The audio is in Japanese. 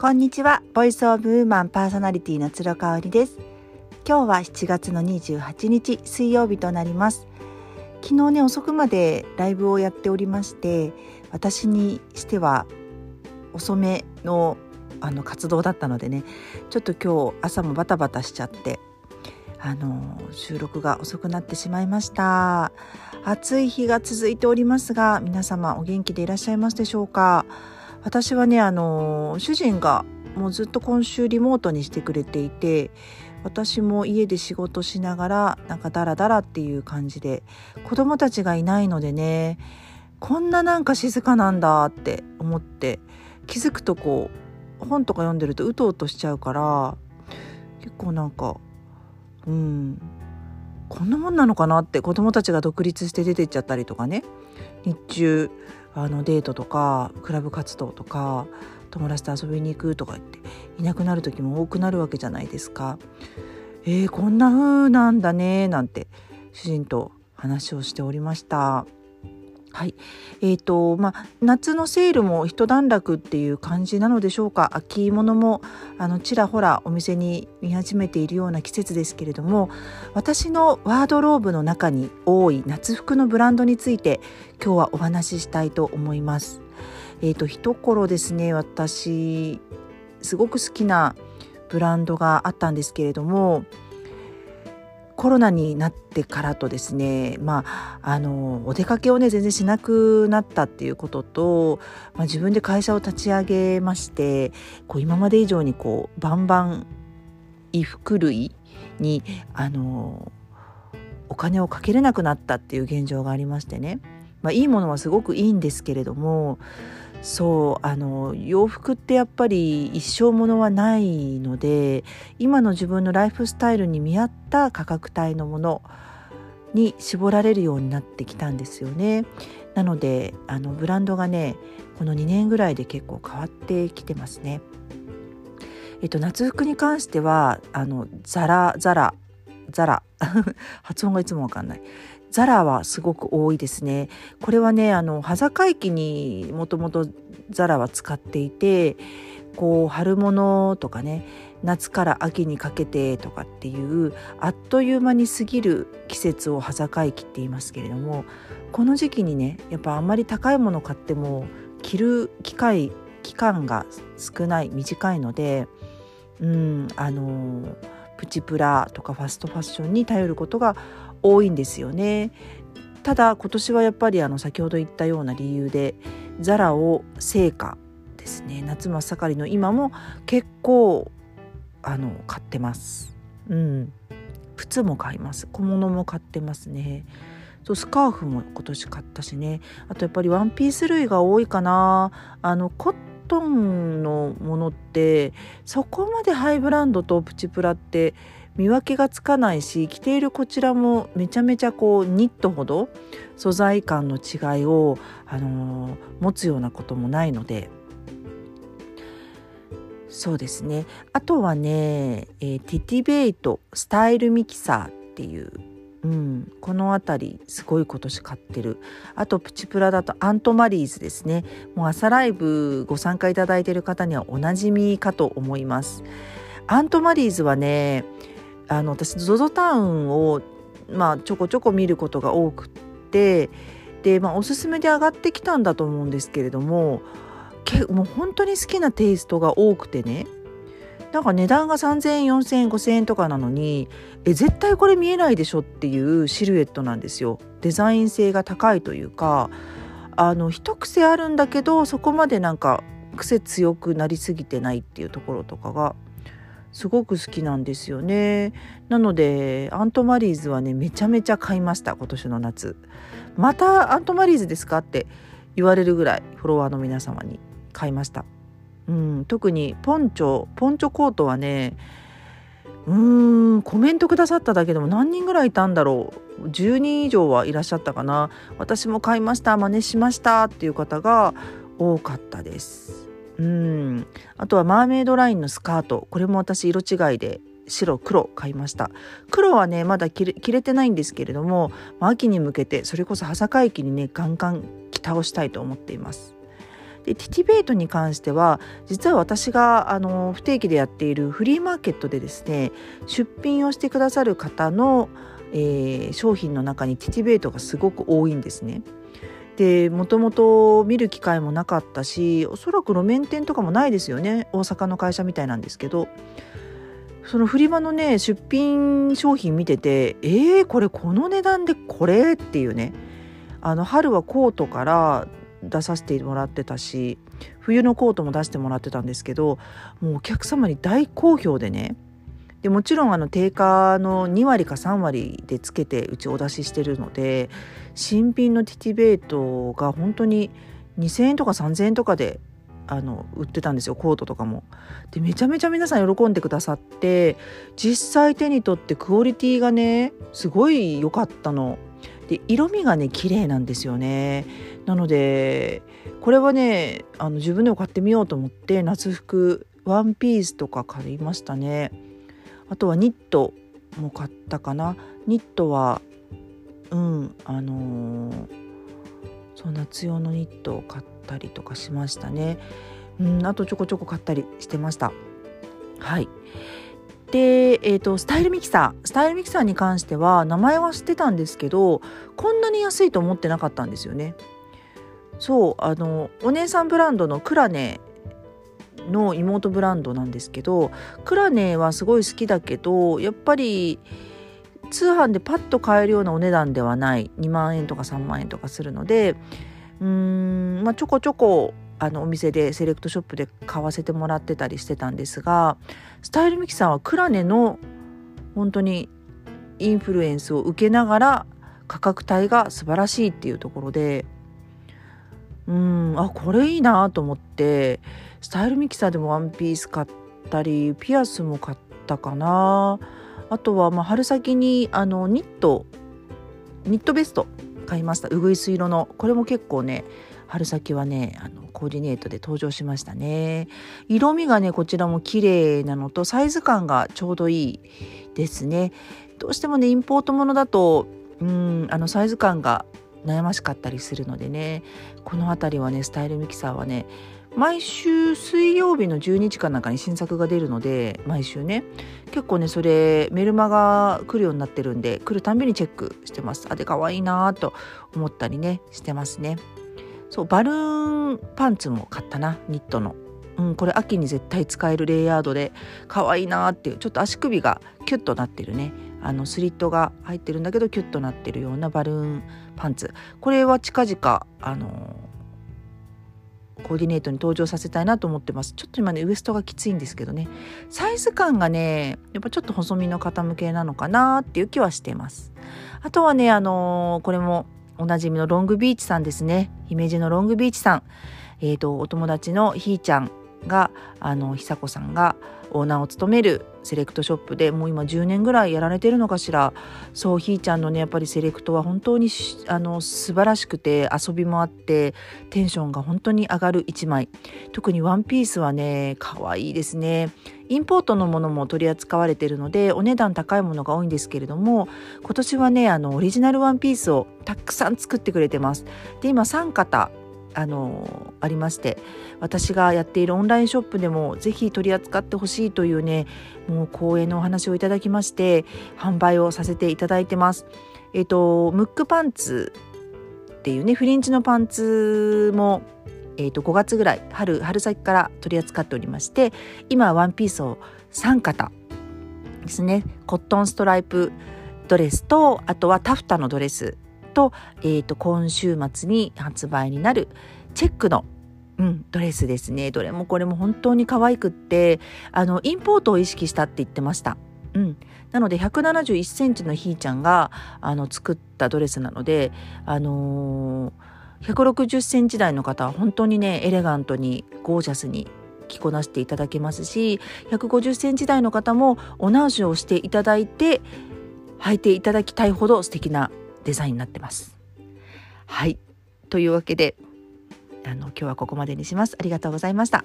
こんにちは。ボイスオブウーマンパーソナリティの鶴香織です。今日は7月の28日水曜日となります。昨日ね遅くまでライブをやっておりまして私にしては遅めのあの活動だったのでねちょっと今日朝もバタバタしちゃってあの収録が遅くなってしまいました。暑い日が続いておりますが皆様お元気でいらっしゃいますでしょうか？私はねあの主人がもうずっと今週リモートにしてくれていて私も家で仕事しながらなんかダラダラっていう感じで子供たちがいないのでねこんななんか静かなんだって思って気づくとこう本とか読んでるとうとうとしちゃうから結構なんかうん。こんなもんなのかなって子供たちが独立して出てっちゃったりとかね日中あのデートとかクラブ活動とか友達と遊びに行くとか言っていなくなる時も多くなるわけじゃないですか。えー、こんな風なんだねなんて主人と話をしておりました。はい。えっ、ー、と、まあ、夏のセールも一段落っていう感じなのでしょうか。秋物も、あの、ちらほらお店に見始めているような季節ですけれども、私のワードローブの中に多い夏服のブランドについて、今日はお話ししたいと思います。えっ、ー、と、一頃ですね、私、すごく好きなブランドがあったんですけれども、コロナになってからとですねまああのお出かけをね全然しなくなったっていうことと、まあ、自分で会社を立ち上げましてこう今まで以上にこうバンバン衣服類にあのお金をかけれなくなったっていう現状がありましてね、まあ、いいものはすごくいいんですけれどもそうあの洋服ってやっぱり一生ものはないので今の自分のライフスタイルに見合った価格帯のものに絞られるようになってきたんですよね。なのであのブランドがねこの2年ぐらいで結構変わってきてますね。えっと、夏服に関してはあのザラザラザラ 発音がいつもわかんないザラはすごく多いですね。これはねあの端境期にもともとザラは使っていてこう春物とかね夏から秋にかけてとかっていうあっという間に過ぎる季節を端境期って言いますけれどもこの時期にねやっぱあんまり高いもの買っても着る機会期間が少ない短いのでうんあのプチプラとかファストファッションに頼ることが多いんですよね。ただ今年はやっぱりあの先ほど言ったような理由でザラを成果ですね夏真っ盛りの今も結構あの買ってます。うん、靴も買います小物も買ってますね。そうスカーフも今年買ったしねあとやっぱりワンピース類が多いかなあのコットンのものってそこまでハイブランドとプチプラって見分けがつかないし着ているこちらもめちゃめちゃこうニットほど素材感の違いを、あのー、持つようなこともないので。そうですね。あとはね、えー、ティティベイトスタイルミキサーっていううん、この辺りすごい今年買ってる。あとプチプラだとアントマリーズですね。もう朝ライブご参加いただいている方にはおなじみかと思います。アントマリーズはねあの私 ZOZO タウンを、まあ、ちょこちょこ見ることが多くってで、まあ、おすすめで上がってきたんだと思うんですけれどもけもう本当に好きなテイストが多くてねなんか値段が3,000円4,000円5,000円とかなのにえ絶対これ見えないでしょっていうシルエットなんですよ。デザイン性が高いというかあの一癖あるんだけどそこまでなんか癖強くなりすぎてないっていうところとかがすごく好きなんですよね。なのでアントマリーズはねめちゃめちゃ買いました今年の夏。またアントマリーズですかって言われるぐらいフォロワーの皆様に買いました。うん特にポンチョポンチョコートはねうーんコメントくださっただけでも何人ぐらいいたんだろう。10人以上はいらっしゃったかな。私も買いました真似しましたっていう方が多かったです。うん。あとはマーメイドラインのスカート。これも私色違いで白黒買いました。黒はねまだ着れてないんですけれども、まあ、秋に向けてそれこそ端境期にねガンガン着倒したいと思っています。でティティベイトに関しては実は私があの不定期でやっているフリーマーケットでですね出品をしてくださる方の、えー、商品の中にティティベイトがすごく多いんですね。でもともと見る機会もなかったしおそらく路面店とかもないですよね。大阪の会社みたいなんですけど。そのフリマのね出品商品見ててえー、これこの値段でこれ？っていうね。あの春はコートから出させてもらってたし冬のコートも出してもらってたんですけどもうお客様に大好評でね。でもちろんあの定価の2割か3割でつけてうちお出ししてるので新品のティティベイトが本当に2,000円とか3,000円とかであの売ってたんですよコートとかも。でめちゃめちゃ皆さん喜んでくださって実際手に取ってクオリティがねすごい良かったの。で色味がね綺麗なんですよね。なのでこれはねあの自分でも買ってみようと思って夏服ワンピースとか買いましたね。あとはニットも買ったかな。ニットはうんあのー、そう夏用のニットを買ったりとかしましたね。うんあとちょこちょこ買ったりしてました。はい。で、えーと、スタイルミキサースタイルミキサーに関しては名前は知ってたんですけどこんなに安いと思ってなかったんですよね。そうあのお姉さんブランドのクラネの妹ブランドなんですけどクラネはすごい好きだけどやっぱり通販でパッと買えるようなお値段ではない。2万円とか3万円とかするのでうーん、まあ、ちょこちょこあのお店でセレクトショップで買わせてもらってたりしてたんですがスタイルミキサーはクラネの本当にインフルエンスを受けながら価格帯が素晴らしいっていうところでうん。あこれいいなと思ってスタイルミキサーでもワンピース買ったりピアスも買ったかな。あとはまあ春先にあのニットニットベスト買いました。うぐいす色の。これも結構ね春先はねあのコーディネートで登場しましたね。色味がねこちらも綺麗なのとサイズ感がちょうどいいですね。どうしてもねインポートものだとうんあのサイズ感が悩ましかったりするのでね。この辺りはねスタイルミキサーはね毎週水曜日の12時間なんかに新作が出るので毎週ね。結構ねそれメルマが来るようになってるんで来るたんびにチェックしてます。あで可愛いなと思ったりねしてますね。そうバルーンパンツも買ったなニットの。うん、これ秋に絶対使えるレイヤードで可愛いなっていうちょっと足首がキュッとなってるね。あのスリットが入ってるんだけどキュッとなってるようなバルーンパンツ。これは近々あのコーディネートに登場させたいなと思ってます。ちょっと今ねウエストがきついんですけどね。サイズ感がねやっぱちょっと細身の方向けなのかなっていう気はしてます。あとはねあのこれもおなじみのロングビーチさんですね。姫路のロングビーチさん。えーとお友達のひーちゃん。があの久子さんがオーナーを務めるセレクトショップでもう今10年ぐらいやられてるのかしら。そうひーちゃんのねやっぱりセレクトは本当にあの素晴らしくて遊びもあってテンションが本当に上がる一枚。特にワンピースはね可愛いですね。インポートのものも取り扱われているのでお値段高いものが多いんですけれども今年はねあのオリジナルワンピースをたくさん作ってくれてます。で今3型あのありまして私がやっているオンラインショップでもぜひ取り扱ってほしいというねもう光栄のお話をいただきまして販売をさせていただいてます。えっ、ー、とムックパンツっていうねフリンチのパンツもえー、と5月ぐらい春春先から取り扱っておりまして今ワンピースを3型ですねコットンストライプドレスとあとはタフタのドレスと,、えー、と今週末に発売になるチェックのうん、ドレスですねどれもこれも本当に可愛くってあのインポートを意識したって言ってました。うん、なので171センチのひーちゃんがあの作ったドレスなので、あのー、160センチ台の方は本当にねエレガントにゴージャスに着こなしていただけますし150センチ台の方もお直しをしていただいて履いていただきたいほど素敵なデザインになってます。はいというわけであの今日はここまでにします。ありがとうございました。